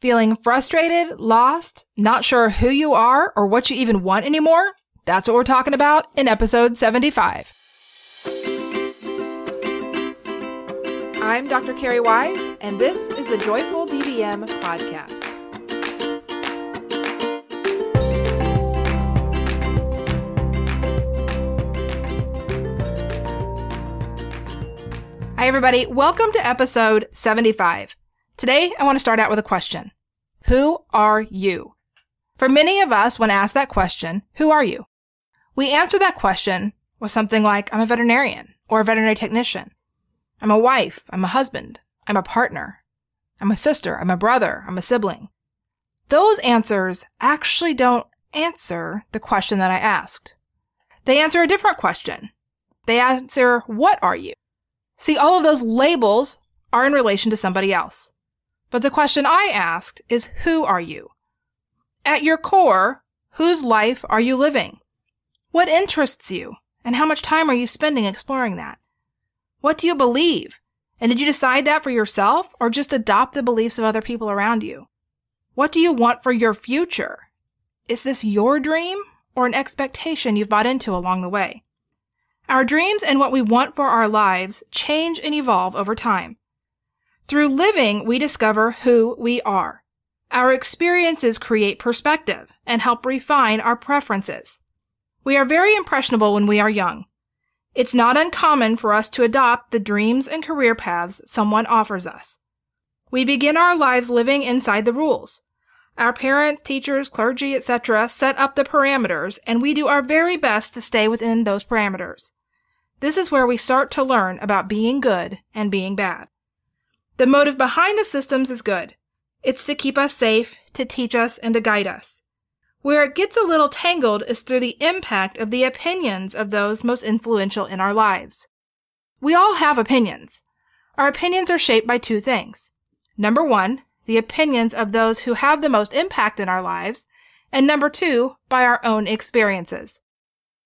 Feeling frustrated, lost, not sure who you are or what you even want anymore? That's what we're talking about in episode 75. I'm Dr. Cari Wise, and this is the Joyful DVM podcast. Hi, everybody. Welcome to episode 75. Today, I want to start out with a question. Who are you? For many of us, when asked that question, who are you? We answer that question with something like, I'm a veterinarian or a veterinary technician. I'm a wife. I'm a husband. I'm a partner. I'm a sister. I'm a brother. I'm a sibling. Those answers actually don't answer the question that I asked. They answer a different question. They answer, what are you? See, all of those labels are in relation to somebody else. But the question I asked is who are you? At your core, whose life are you living? What interests you? And how much time are you spending exploring that? What do you believe? And did you decide that for yourself or just adopt the beliefs of other people around you? What do you want for your future? Is this your dream or an expectation you've bought into along the way? Our dreams and what we want for our lives change and evolve over time. Through living, we discover who we are. Our experiences create perspective and help refine our preferences. We are very impressionable when we are young. It's not uncommon for us to adopt the dreams and career paths someone offers us. We begin our lives living inside the rules. Our parents, teachers, clergy, etc. set up the parameters and we do our very best to stay within those parameters. This is where we start to learn about being good and being bad. The motive behind the systems is good. It's to keep us safe, to teach us, and to guide us. Where it gets a little tangled is through the impact of the opinions of those most influential in our lives. We all have opinions. Our opinions are shaped by two things. Number one, the opinions of those who have the most impact in our lives, and number two, by our own experiences.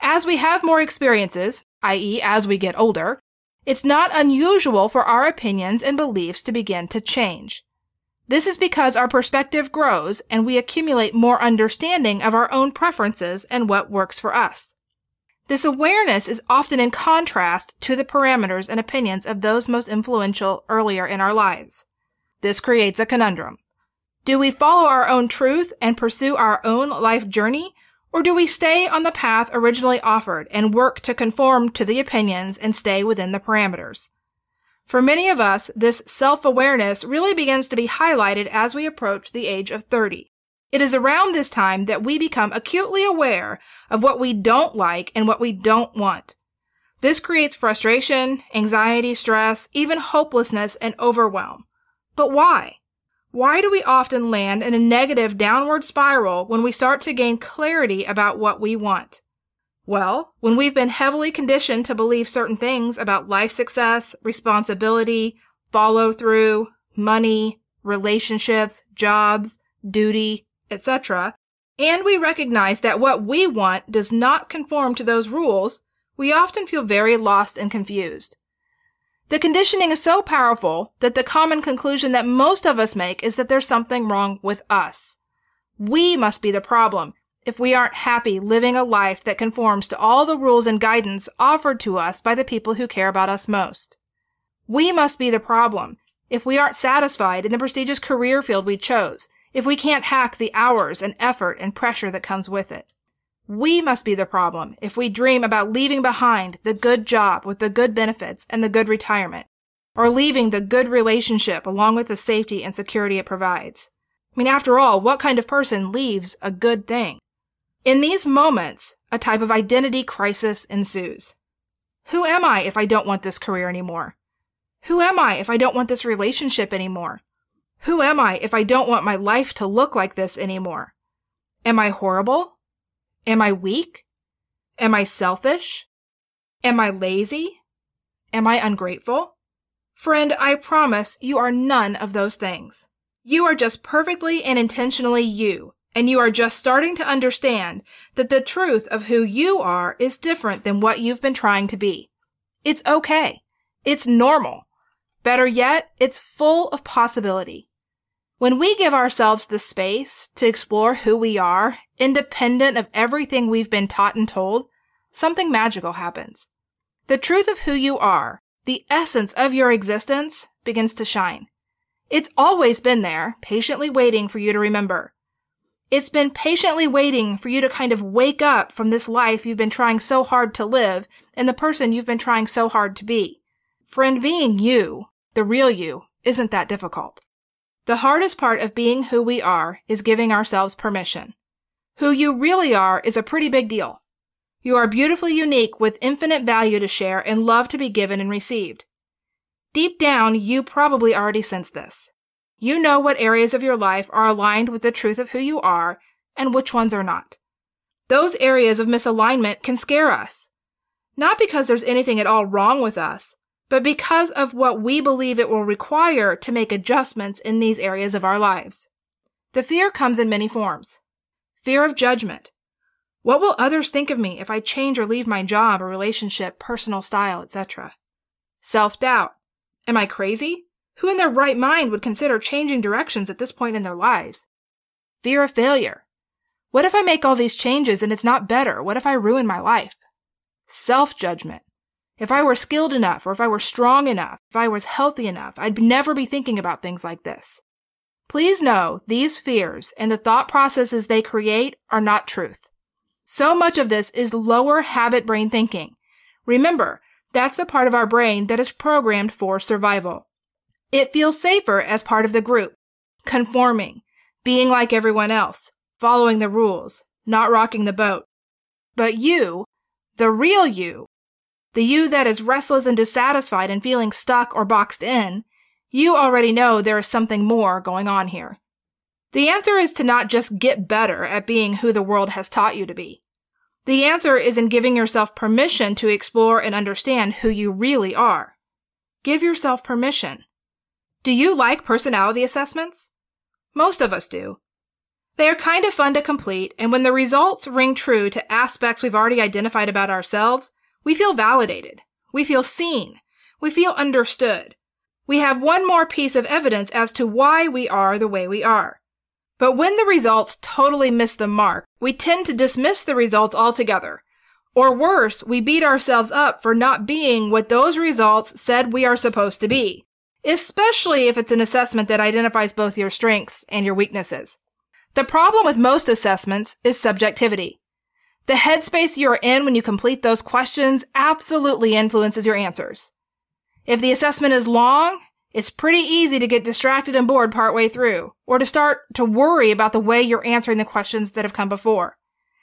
As we have more experiences, i.e., as we get older, it's not unusual for our opinions and beliefs to begin to change. This is because our perspective grows and we accumulate more understanding of our own preferences and what works for us. This awareness is often in contrast to the parameters and opinions of those most influential earlier in our lives. This creates a conundrum. Do we follow our own truth and pursue our own life journey, or do we stay on the path originally offered and work to conform to the opinions and stay within the parameters? For many of us, this self-awareness really begins to be highlighted as we approach the age of 30. It is around this time that we become acutely aware of what we don't like and what we don't want. This creates frustration, anxiety, stress, even hopelessness and overwhelm. But why? Why do we often land in a negative downward spiral when we start to gain clarity about what we want? Well, when we've been heavily conditioned to believe certain things about life success, responsibility, follow through, money, relationships, jobs, duty, etc., and we recognize that what we want does not conform to those rules, we often feel very lost and confused. The conditioning is so powerful that the common conclusion that most of us make is that there's something wrong with us. We must be the problem if we aren't happy living a life that conforms to all the rules and guidance offered to us by the people who care about us most. We must be the problem if we aren't satisfied in the prestigious career field we chose, if we can't hack the hours and effort and pressure that comes with it. We must be the problem if we dream about leaving behind the good job with the good benefits and the good retirement, or leaving the good relationship along with the safety and security it provides. I mean, after all, what kind of person leaves a good thing? In these moments, a type of identity crisis ensues. Who am I if I don't want this career anymore? Who am I if I don't want this relationship anymore? Who am I if I don't want my life to look like this anymore? Am I horrible? Am I weak? Am I selfish? Am I lazy? Am I ungrateful? Friend, I promise you are none of those things. You are just perfectly and intentionally you, and you are just starting to understand that the truth of who you are is different than what you've been trying to be. It's okay. It's normal. Better yet, it's full of possibility. When we give ourselves the space to explore who we are, independent of everything we've been taught and told, something magical happens. The truth of who you are, the essence of your existence, begins to shine. It's always been there, patiently waiting for you to remember. It's been patiently waiting for you to kind of wake up from this life you've been trying so hard to live and the person you've been trying so hard to be. Friend, being you, the real you, isn't that difficult. The hardest part of being who we are is giving ourselves permission. Who you really are is a pretty big deal. You are beautifully unique with infinite value to share and love to be given and received. Deep down, you probably already sense this. You know what areas of your life are aligned with the truth of who you are and which ones are not. Those areas of misalignment can scare us. Not because there's anything at all wrong with us, but because of what we believe it will require to make adjustments in these areas of our lives. The fear comes in many forms. Fear of judgment. What will others think of me if I change or leave my job or relationship, personal style, etc.? Self-doubt. Am I crazy? Who in their right mind would consider changing directions at this point in their lives? Fear of failure. What if I make all these changes and it's not better? What if I ruin my life? Self-judgment. If I were skilled enough, or if I were strong enough, if I was healthy enough, I'd never be thinking about things like this. Please know these fears and the thought processes they create are not truth. So much of this is lower habit brain thinking. Remember, that's the part of our brain that is programmed for survival. It feels safer as part of the group, conforming, being like everyone else, following the rules, not rocking the boat. But you, the real you, the you that is restless and dissatisfied and feeling stuck or boxed in, you already know there is something more going on here. The answer is to not just get better at being who the world has taught you to be. The answer is in giving yourself permission to explore and understand who you really are. Give yourself permission. Do you like personality assessments? Most of us do. They are kind of fun to complete, and when the results ring true to aspects we've already identified about ourselves, we feel validated. We feel seen. We feel understood. We have one more piece of evidence as to why we are the way we are. But when the results totally miss the mark, we tend to dismiss the results altogether. Or worse, we beat ourselves up for not being what those results said we are supposed to be. Especially if it's an assessment that identifies both your strengths and your weaknesses. The problem with most assessments is subjectivity. The headspace you're in when you complete those questions absolutely influences your answers. If the assessment is long, it's pretty easy to get distracted and bored partway through, or to start to worry about the way you're answering the questions that have come before.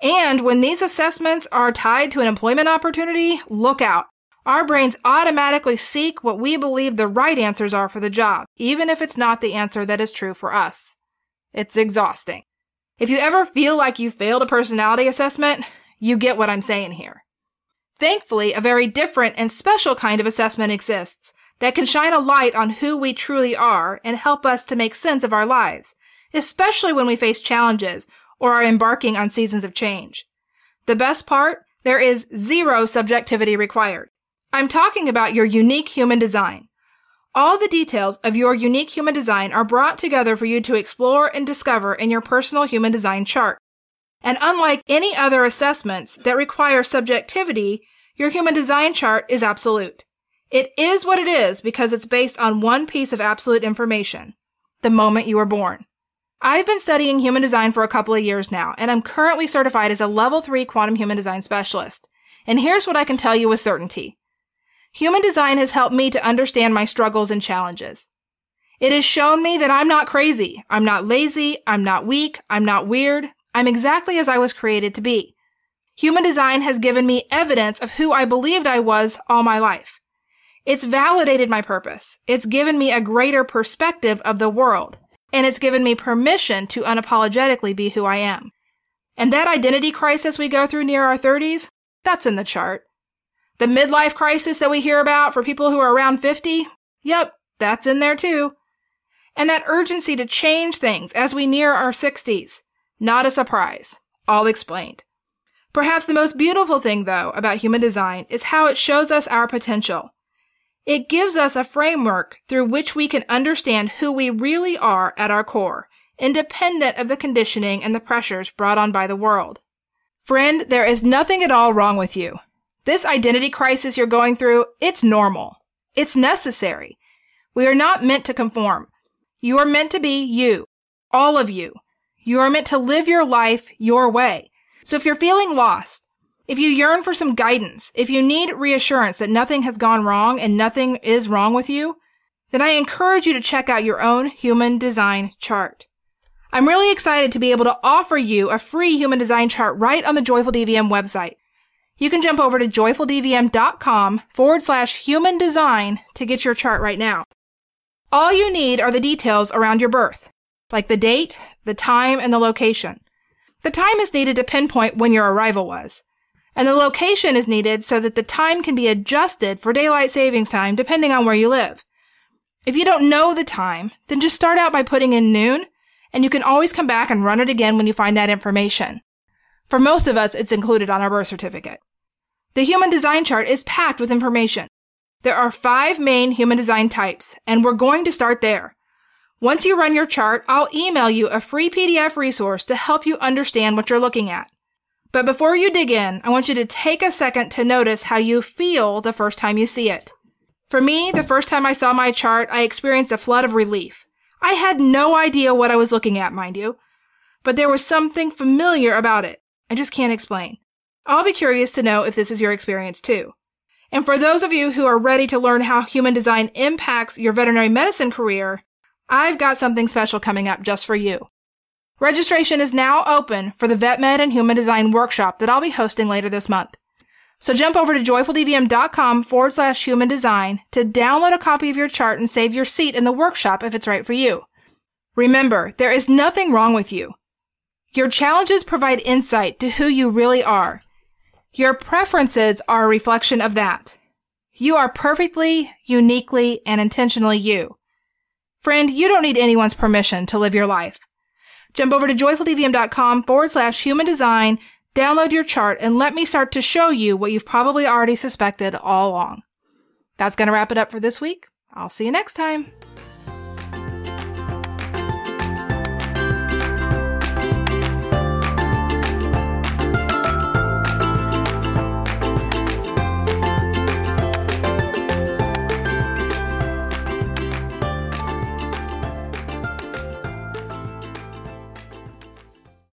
And when these assessments are tied to an employment opportunity, look out. Our brains automatically seek what we believe the right answers are for the job, even if it's not the answer that is true for us. It's exhausting. If you ever feel like you failed a personality assessment, you get what I'm saying here. Thankfully, a very different and special kind of assessment exists that can shine a light on who we truly are and help us to make sense of our lives, especially when we face challenges or are embarking on seasons of change. The best part? There is zero subjectivity required. I'm talking about your unique human design. All the details of your unique human design are brought together for you to explore and discover in your personal human design chart. And unlike any other assessments that require subjectivity, your human design chart is absolute. It is what it is because it's based on one piece of absolute information. The moment you were born. I've been studying human design for a couple of years now, and I'm currently certified as a level 3 quantum human design specialist. And here's what I can tell you with certainty. Human design has helped me to understand my struggles and challenges. It has shown me that I'm not crazy. I'm not lazy. I'm not weak. I'm not weird. I'm exactly as I was created to be. Human design has given me evidence of who I believed I was all my life. It's validated my purpose. It's given me a greater perspective of the world. And it's given me permission to unapologetically be who I am. And that identity crisis we go through near our 30s, that's in the chart. The midlife crisis that we hear about for people who are around 50? Yep, that's in there too. And that urgency to change things as we near our 60s. Not a surprise. All explained. Perhaps the most beautiful thing, though, about human design is how it shows us our potential. It gives us a framework through which we can understand who we really are at our core, independent of the conditioning and the pressures brought on by the world. Friend, there is nothing at all wrong with you. This identity crisis you're going through, it's normal. It's necessary. We are not meant to conform. You are meant to be you. All of you. You are meant to live your life your way. So if you're feeling lost, if you yearn for some guidance, if you need reassurance that nothing has gone wrong and nothing is wrong with you, then I encourage you to check out your own human design chart. I'm really excited to be able to offer you a free human design chart right on the Joyful DVM website. You can jump over to joyfuldvm.com forward slash human design to get your chart right now. All you need are the details around your birth, like the date, the time, and the location. The time is needed to pinpoint when your arrival was. And the location is needed so that the time can be adjusted for daylight savings time depending on where you live. If you don't know the time, then just start out by putting in noon, and you can always come back and run it again when you find that information. For most of us, it's included on our birth certificate. The human design chart is packed with information. There are five main human design types, and we're going to start there. Once you run your chart, I'll email you a free PDF resource to help you understand what you're looking at. But before you dig in, I want you to take a second to notice how you feel the first time you see it. For me, the first time I saw my chart, I experienced a flood of relief. I had no idea what I was looking at, mind you. But there was something familiar about it. I just can't explain. I'll be curious to know if this is your experience too. And for those of you who are ready to learn how human design impacts your veterinary medicine career, I've got something special coming up just for you. Registration is now open for the VetMed and Human Design workshop that I'll be hosting later this month. So jump over to joyfuldvm.com forward slash human design to download a copy of your chart and save your seat in the workshop if it's right for you. Remember, there is nothing wrong with you. Your challenges provide insight to who you really are. Your preferences are a reflection of that. You are perfectly, uniquely, and intentionally you. Friend, you don't need anyone's permission to live your life. Jump over to joyfuldvm.com forward slash human design, download your chart, and let me start to show you what you've probably already suspected all along. That's going to wrap it up for this week. I'll see you next time.